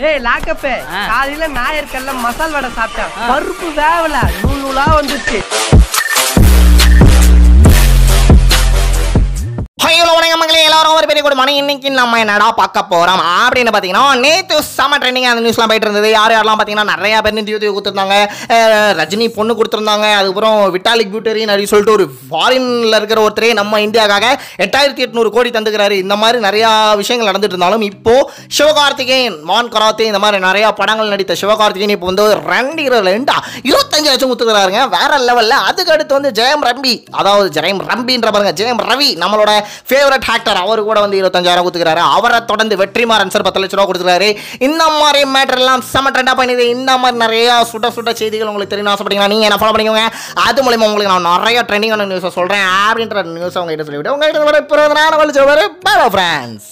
ஏய் லாக்கப்பே. காலையில நாயர்கல்ல மசால் வடை சாப்பிட்டேன். பருப்பு வேவல. நூல் நூலா வந்துச்சு. ஒரு பெரிய குட் இன்னைக்கு நம்ம என்னடா பார்க்க போறோம்? அப்படின்னு பார்த்தீங்கன்னா நேற்று சம ட்ரெண்டிங் அந்த நியூஸ்லாம் போயிட்டு இருந்தது. யார் யாரெல்லாம் பார்த்தீங்கன்னா நிறைய பேர் இன்டர்வியூ கொடுத்துருந்தாங்க. ரஜினி பொண்ணு கொடுத்துருந்தாங்க. அதுக்கப்புறம் விட்டாலிக் பியூட்டரின் அப்படின்னு சொல்லிட்டு ஒரு ஃபாரின்ல இருக்கிற ஒருத்தரே நம்ம இந்தியாக்காக எட்டாயிரத்தி எட்நூறு கோடி தந்துக்கிறாரு. இந்த மாதிரி நிறையா விஷயங்கள் நடந்துட்டு இருந்தாலும் இப்போ சிவகார்த்திகேயன் மான் கராத்தே இந்த மாதிரி நிறைய படங்கள் நடித்த சிவகார்த்திகேயன் இப்போ வந்து ரெண்டு இருபது ரெண்டா இருபத்தி இருபத்தஞ்சு லட்சம் கொடுத்துக்கிறாருங்க வேற லெவலில் அதுக்கு அடுத்து வந்து ஜெயம் ரம்பி. அதாவது ஜெயம் ரம்பின்ற பாருங்க ஜெயம் ரவி நம்மளோட ஃபேவரட் ஆக்டர் அவர் கூட வந்து இருபத்தஞ்சாயிரம் கொடுத்துக்கிறாரு. அவரை தொடர்ந்து வெற்றிமாறன் சார் பத்து லட்ச ரூபா கொடுத்துருக்காரு இந்த மாதிரி மேட்டர் எல்லாம் செம ட்ரெண்டாக பண்ணிது. இந்த மாதிரி நிறைய சுட சுட செய்திகள் உங்களுக்கு தெரியும் ஆசைப்பட்டீங்கன்னா நீங்கள் என்ன ஃபாலோ பண்ணிக்கோங்க. அது மூலிமா உங்களுக்கு நான் நிறைய ட்ரெண்டிங்கான நியூஸை சொல்கிறேன் அப்படின்ற நியூஸ் உங்ககிட்ட சொல்லிவிட்டு உங்கள்கிட்ட வர பிறகு நான் வலிச்சு வர. ஃப்ரெண்ட்ஸ்